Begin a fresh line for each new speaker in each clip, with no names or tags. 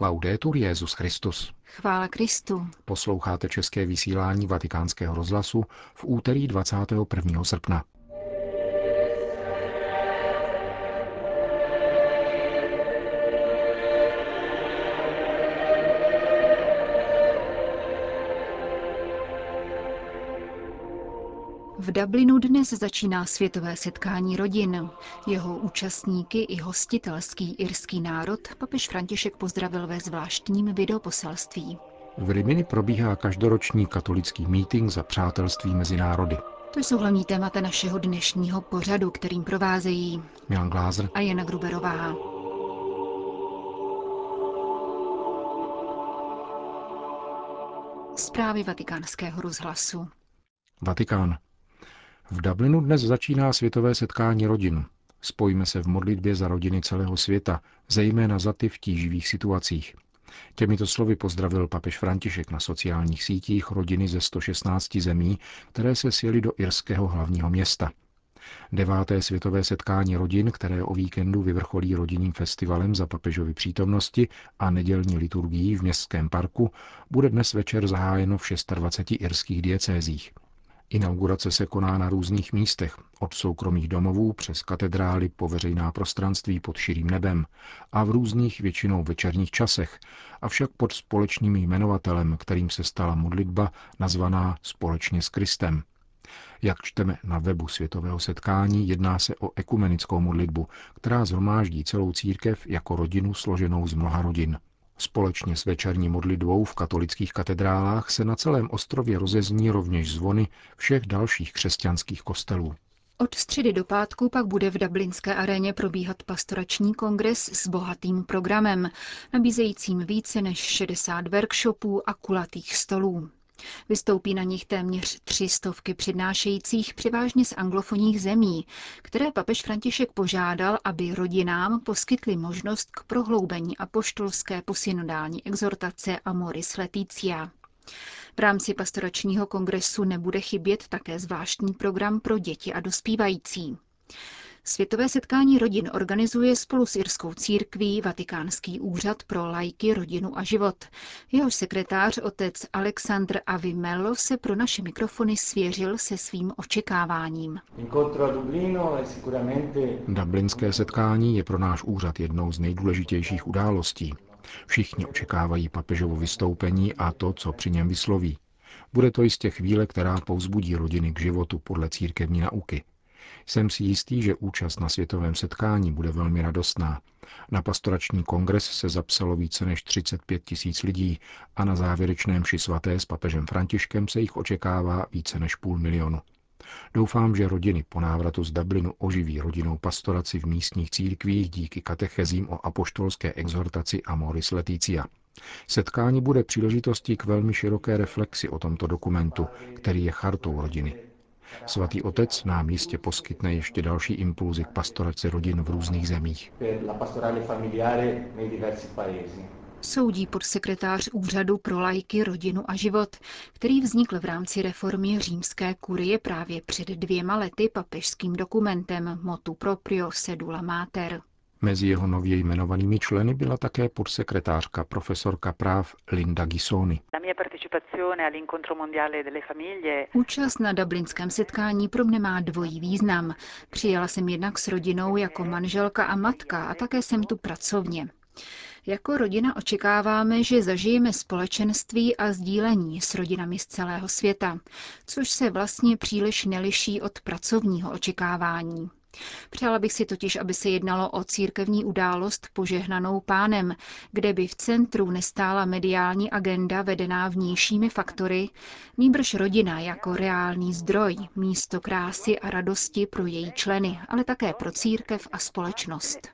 Laudetur Jezus Christus.
Chvála Kristu.
Posloucháte české vysílání Vatikánského rozhlasu v úterý 21. srpna.
V Dublinu dnes začíná světové setkání rodin. Jeho účastníky i hostitelský irský národ papež František pozdravil ve zvláštním videoposelství.
V Rimini probíhá každoroční katolický meeting za přátelství mezi národy.
To jsou hlavní témata našeho dnešního pořadu, kterým provázejí
Milan Glázer
a Jana Gruberová. Zprávy vatikánského rozhlasu.
Vatikán. V Dublinu dnes začíná světové setkání rodin. Spojíme se v modlitbě za rodiny celého světa, zejména za ty v tíživých situacích. Těmito slovy pozdravil papež František na sociálních sítích rodiny ze 116 zemí, které se sjeli do irského hlavního města. Deváté světové setkání rodin, které o víkendu vyvrcholí rodinným festivalem za papežovy přítomnosti a nedělní liturgií v městském parku, bude dnes večer zahájeno v 26 irských diecézích. Inaugurace se koná na různých místech, od soukromých domovů přes katedrály po veřejná prostranství pod širým nebem a v různých většinou večerních časech, avšak pod společným jmenovatelem, kterým se stala modlitba nazvaná Společně s Kristem. Jak čteme na webu Světového setkání, jedná se o ekumenickou modlitbu, která zhromáždí celou církev jako rodinu složenou z mnoha rodin. Společně s večerní modlitbou v katolických katedrálách se na celém ostrově rozezní rovněž zvony všech dalších křesťanských kostelů.
Od středy do pátku pak bude v Dublinské aréně probíhat pastorační kongres s bohatým programem, nabízejícím více než 60 workshopů a kulatých stolů. Vystoupí na nich téměř tři stovky přednášejících převážně z anglofonních zemí, které papež František požádal, aby rodinám poskytli možnost k prohloubení apoštolské posynodální exhortace Amoris Leticia. V rámci pastoračního kongresu nebude chybět také zvláštní program pro děti a dospívající. Světové setkání rodin organizuje spolu s Irskou církví Vatikánský úřad pro lajky, rodinu a život. Jehož sekretář otec Alexandr Avimello se pro naše mikrofony svěřil se svým očekáváním.
Dublinské setkání je pro náš úřad jednou z nejdůležitějších událostí. Všichni očekávají papežovo vystoupení a to, co při něm vysloví. Bude to jistě chvíle, která povzbudí rodiny k životu podle církevní nauky. Jsem si jistý, že účast na světovém setkání bude velmi radostná. Na pastorační kongres se zapsalo více než 35 tisíc lidí a na závěrečném ši svaté s papežem Františkem se jich očekává více než půl milionu. Doufám, že rodiny po návratu z Dublinu oživí rodinou pastoraci v místních církvích díky katechezím o apoštolské exhortaci Amoris Leticia. Setkání bude příležitostí k velmi široké reflexi o tomto dokumentu, který je chartou rodiny. Svatý otec nám jistě poskytne ještě další impulzy k pastoraci rodin v různých zemích.
Soudí podsekretář Úřadu pro lajky, rodinu a život, který vznikl v rámci reformy římské kurie právě před dvěma lety papežským dokumentem Motu proprio sedula mater.
Mezi jeho nově jmenovanými členy byla také podsekretářka profesorka práv Linda Gisoni.
Účast na dublinském setkání pro mne má dvojí význam. Přijela jsem jednak s rodinou jako manželka a matka a také jsem tu pracovně. Jako rodina očekáváme, že zažijeme společenství a sdílení s rodinami z celého světa, což se vlastně příliš neliší od pracovního očekávání. Přála bych si totiž, aby se jednalo o církevní událost požehnanou pánem, kde by v centru nestála mediální agenda vedená vnějšími faktory, nýbrž rodina jako reálný zdroj, místo krásy a radosti pro její členy, ale také pro církev a společnost.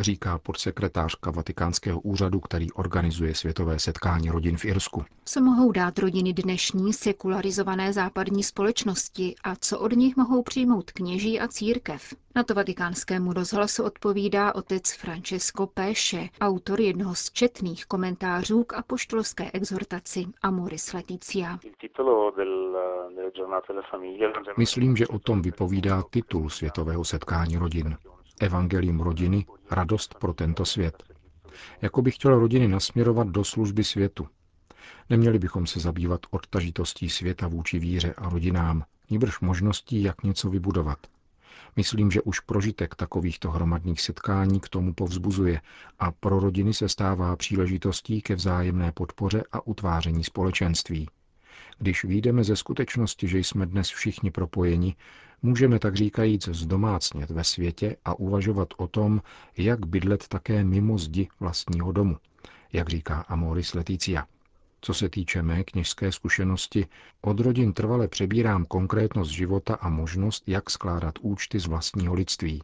Říká podsekretářka Vatikánského úřadu, který organizuje světové setkání rodin v Irsku.
Co mohou dát rodiny dnešní sekularizované západní společnosti a co od nich mohou přijmout kněží a církev? Na to vatikánskému rozhlasu odpovídá otec Francesco Péše, autor jednoho z četných komentářů k apoštolské exhortaci Amoris Leticia.
Myslím, že o tom vypovídá titul Světového setkání rodin. Evangelium rodiny, radost pro tento svět. Jako bych chtěl rodiny nasměrovat do služby světu. Neměli bychom se zabývat odtažitostí světa vůči víře a rodinám, níbrž možností, jak něco vybudovat. Myslím, že už prožitek takovýchto hromadných setkání k tomu povzbuzuje a pro rodiny se stává příležitostí ke vzájemné podpoře a utváření společenství. Když výjdeme ze skutečnosti, že jsme dnes všichni propojeni, můžeme tak říkajíc zdomácnět ve světě a uvažovat o tom, jak bydlet také mimo zdi vlastního domu, jak říká Amoris Leticia. Co se týče mé kněžské zkušenosti, od rodin trvale přebírám konkrétnost života a možnost, jak skládat účty z vlastního lidství.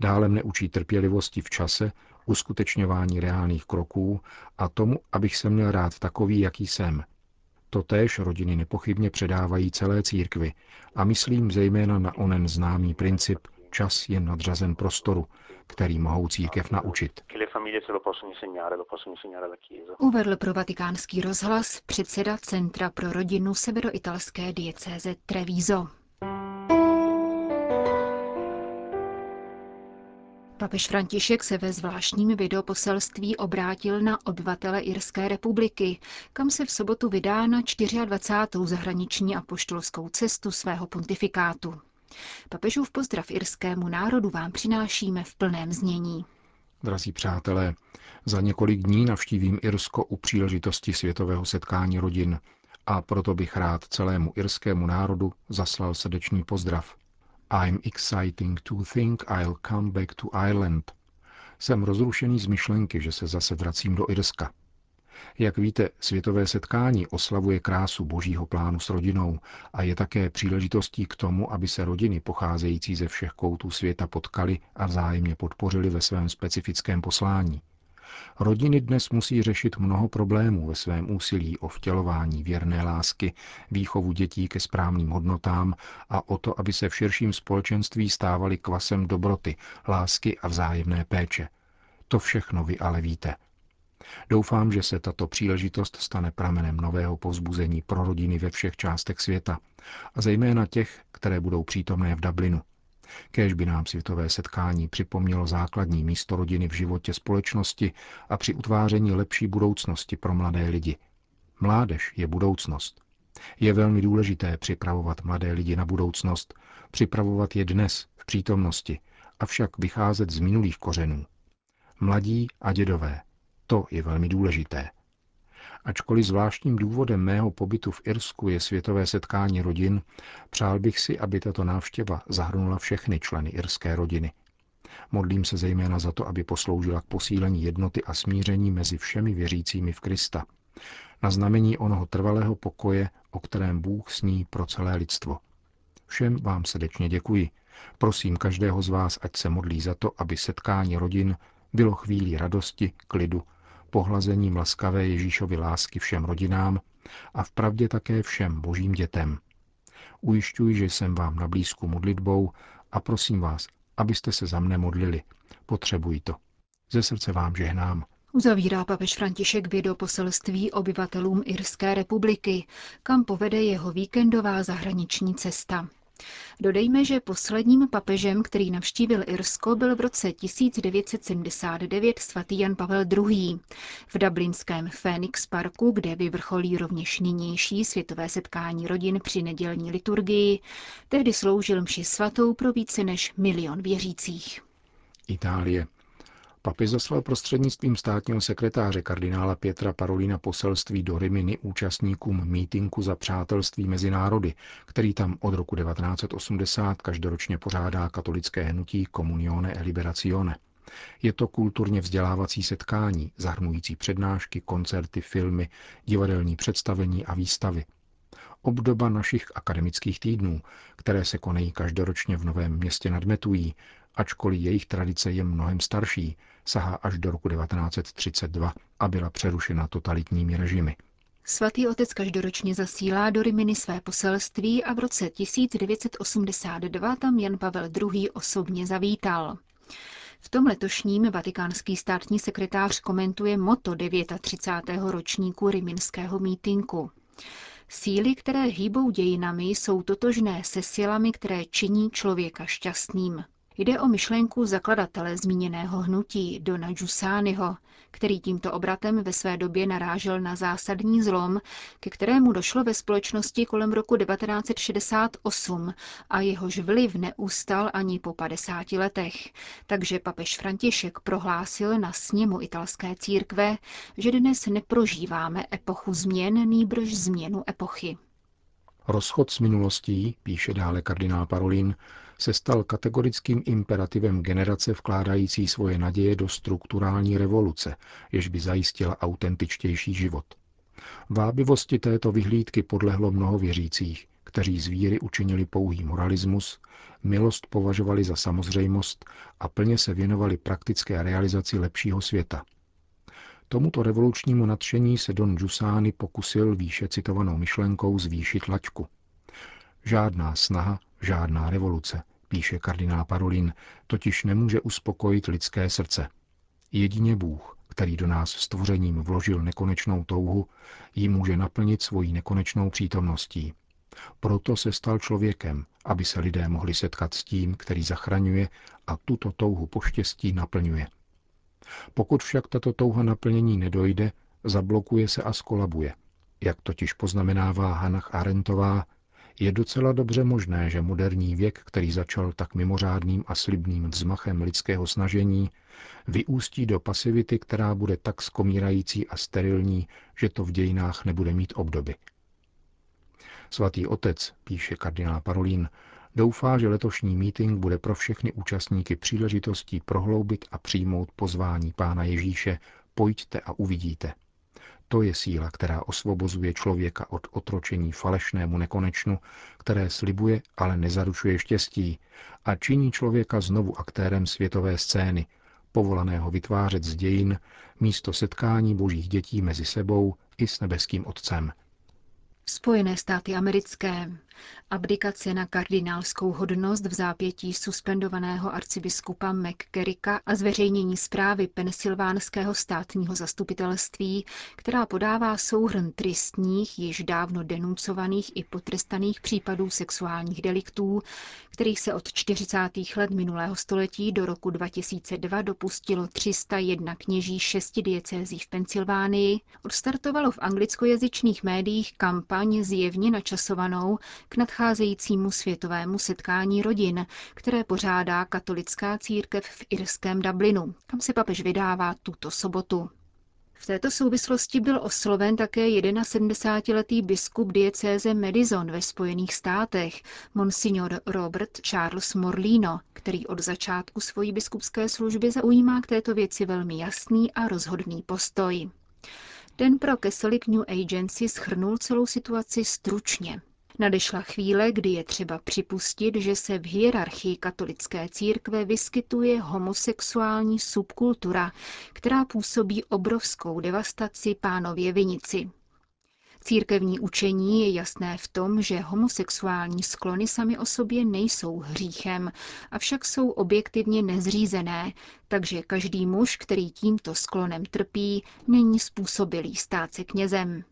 Dále mne učí trpělivosti v čase, uskutečňování reálných kroků a tomu, abych se měl rád takový, jaký jsem. Totéž rodiny nepochybně předávají celé církvi a myslím zejména na onen známý princip čas je nadřazen prostoru, který mohou církev naučit.
Uvedl pro vatikánský rozhlas předseda Centra pro rodinu severoitalské diecéze Treviso. Papež František se ve zvláštním videoposelství obrátil na obyvatele Irské republiky, kam se v sobotu vydá na 24. zahraniční a poštolskou cestu svého pontifikátu. Papežův pozdrav irskému národu vám přinášíme v plném znění.
Drazí přátelé, za několik dní navštívím Irsko u příležitosti světového setkání rodin a proto bych rád celému irskému národu zaslal srdečný pozdrav. I'm exciting to think I'll come back to Ireland. Jsem rozrušený z myšlenky, že se zase vracím do Irska. Jak víte, světové setkání oslavuje krásu božího plánu s rodinou a je také příležitostí k tomu, aby se rodiny pocházející ze všech koutů světa potkali a vzájemně podpořili ve svém specifickém poslání. Rodiny dnes musí řešit mnoho problémů ve svém úsilí o vtělování věrné lásky, výchovu dětí ke správným hodnotám a o to, aby se v širším společenství stávali kvasem dobroty, lásky a vzájemné péče. To všechno vy ale víte – Doufám, že se tato příležitost stane pramenem nového povzbuzení pro rodiny ve všech částech světa a zejména těch, které budou přítomné v Dublinu. Kéž by nám světové setkání připomnělo základní místo rodiny v životě společnosti a při utváření lepší budoucnosti pro mladé lidi. Mládež je budoucnost. Je velmi důležité připravovat mladé lidi na budoucnost, připravovat je dnes v přítomnosti, avšak vycházet z minulých kořenů. Mladí a dědové, to je velmi důležité. Ačkoliv zvláštním důvodem mého pobytu v Irsku je světové setkání rodin, přál bych si, aby tato návštěva zahrnula všechny členy irské rodiny. Modlím se zejména za to, aby posloužila k posílení jednoty a smíření mezi všemi věřícími v Krista. Na znamení onoho trvalého pokoje, o kterém Bůh sní pro celé lidstvo. Všem vám srdečně děkuji. Prosím každého z vás, ať se modlí za to, aby setkání rodin bylo chvílí radosti, klidu pohlazením laskavé Ježíšovy lásky všem rodinám a vpravdě také všem božím dětem. Ujišťuji, že jsem vám na blízku modlitbou a prosím vás, abyste se za mne modlili. Potřebuji to. Ze srdce vám žehnám.
Uzavírá papež František video poselství obyvatelům Irské republiky, kam povede jeho víkendová zahraniční cesta. Dodejme, že posledním papežem, který navštívil Irsko, byl v roce 1979 svatý Jan Pavel II. V dublinském Phoenix Parku, kde vyvrcholí rovněž nynější světové setkání rodin při nedělní liturgii, tehdy sloužil mši svatou pro více než milion věřících.
Itálie. Papež zaslal prostřednictvím státního sekretáře kardinála Pětra Parolina poselství do Riminy účastníkům mítinku za přátelství mezi národy, který tam od roku 1980 každoročně pořádá katolické hnutí Comunione e Liberazione. Je to kulturně vzdělávací setkání, zahrnující přednášky, koncerty, filmy, divadelní představení a výstavy. Obdoba našich akademických týdnů, které se konají každoročně v Novém městě nadmetují, ačkoliv jejich tradice je mnohem starší, sahá až do roku 1932 a byla přerušena totalitními režimy.
Svatý otec každoročně zasílá do Riminy své poselství a v roce 1982 tam Jan Pavel II. osobně zavítal. V tom letošním vatikánský státní sekretář komentuje moto 39. ročníku riminského mítinku. Síly, které hýbou dějinami, jsou totožné se silami, které činí člověka šťastným. Jde o myšlenku zakladatele zmíněného hnutí, Dona Giussaniho, který tímto obratem ve své době narážel na zásadní zlom, ke kterému došlo ve společnosti kolem roku 1968 a jehož vliv neustal ani po 50 letech. Takže papež František prohlásil na sněmu italské církve, že dnes neprožíváme epochu změn, nýbrž změnu epochy.
Rozchod s minulostí, píše dále kardinál Parolin, se stal kategorickým imperativem generace vkládající svoje naděje do strukturální revoluce, jež by zajistila autentičtější život. Vábivosti této vyhlídky podlehlo mnoho věřících, kteří z víry učinili pouhý moralismus, milost považovali za samozřejmost a plně se věnovali praktické realizaci lepšího světa. Tomuto revolučnímu nadšení se Don Giussani pokusil výše citovanou myšlenkou zvýšit laťku. Žádná snaha, žádná revoluce, píše kardinál Parolin, totiž nemůže uspokojit lidské srdce. Jedině Bůh, který do nás stvořením vložil nekonečnou touhu, ji může naplnit svojí nekonečnou přítomností. Proto se stal člověkem, aby se lidé mohli setkat s tím, který zachraňuje a tuto touhu po štěstí naplňuje. Pokud však tato touha naplnění nedojde, zablokuje se a skolabuje. Jak totiž poznamenává Hannah Arendtová, je docela dobře možné, že moderní věk, který začal tak mimořádným a slibným vzmachem lidského snažení, vyústí do pasivity, která bude tak skomírající a sterilní, že to v dějinách nebude mít obdoby. Svatý otec, píše kardinál Parolín, doufá, že letošní meeting bude pro všechny účastníky příležitostí prohloubit a přijmout pozvání Pána Ježíše pojďte a uvidíte – to je síla, která osvobozuje člověka od otročení falešnému nekonečnu, které slibuje, ale nezaručuje štěstí a činí člověka znovu aktérem světové scény, povolaného vytvářet z dějin místo setkání božích dětí mezi sebou i s nebeským Otcem.
Spojené státy americké. Abdikace na kardinálskou hodnost v zápětí suspendovaného arcibiskupa McCarricka a zveřejnění zprávy Pensylvánského státního zastupitelství, která podává souhrn tristních, již dávno denuncovaných i potrestaných případů sexuálních deliktů, kterých se od 40. let minulého století do roku 2002 dopustilo 301 kněží šesti diecézí v Pensylvánii, odstartovalo v anglickojazyčných médiích kampaň zjevně načasovanou k nadcházejícímu světovému setkání rodin, které pořádá katolická církev v irském Dublinu, kam se papež vydává tuto sobotu. V této souvislosti byl osloven také 71-letý biskup diecéze Madison ve Spojených státech, monsignor Robert Charles Morlino, který od začátku svojí biskupské služby zaujímá k této věci velmi jasný a rozhodný postoj. Den pro Catholic New Agency schrnul celou situaci stručně. Nadešla chvíle, kdy je třeba připustit, že se v hierarchii katolické církve vyskytuje homosexuální subkultura, která působí obrovskou devastaci pánově vinici. Církevní učení je jasné v tom, že homosexuální sklony sami o sobě nejsou hříchem, avšak jsou objektivně nezřízené, takže každý muž, který tímto sklonem trpí, není způsobilý stát se knězem.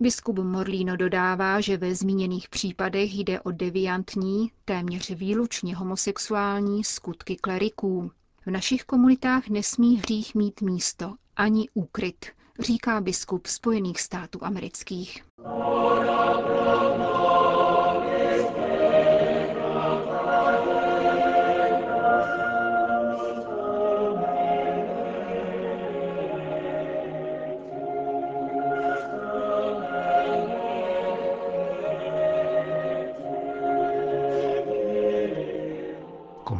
Biskup Morlino dodává, že ve zmíněných případech jde o deviantní, téměř výlučně homosexuální skutky kleriků. V našich komunitách nesmí hřích mít místo ani úkryt, říká biskup Spojených států amerických.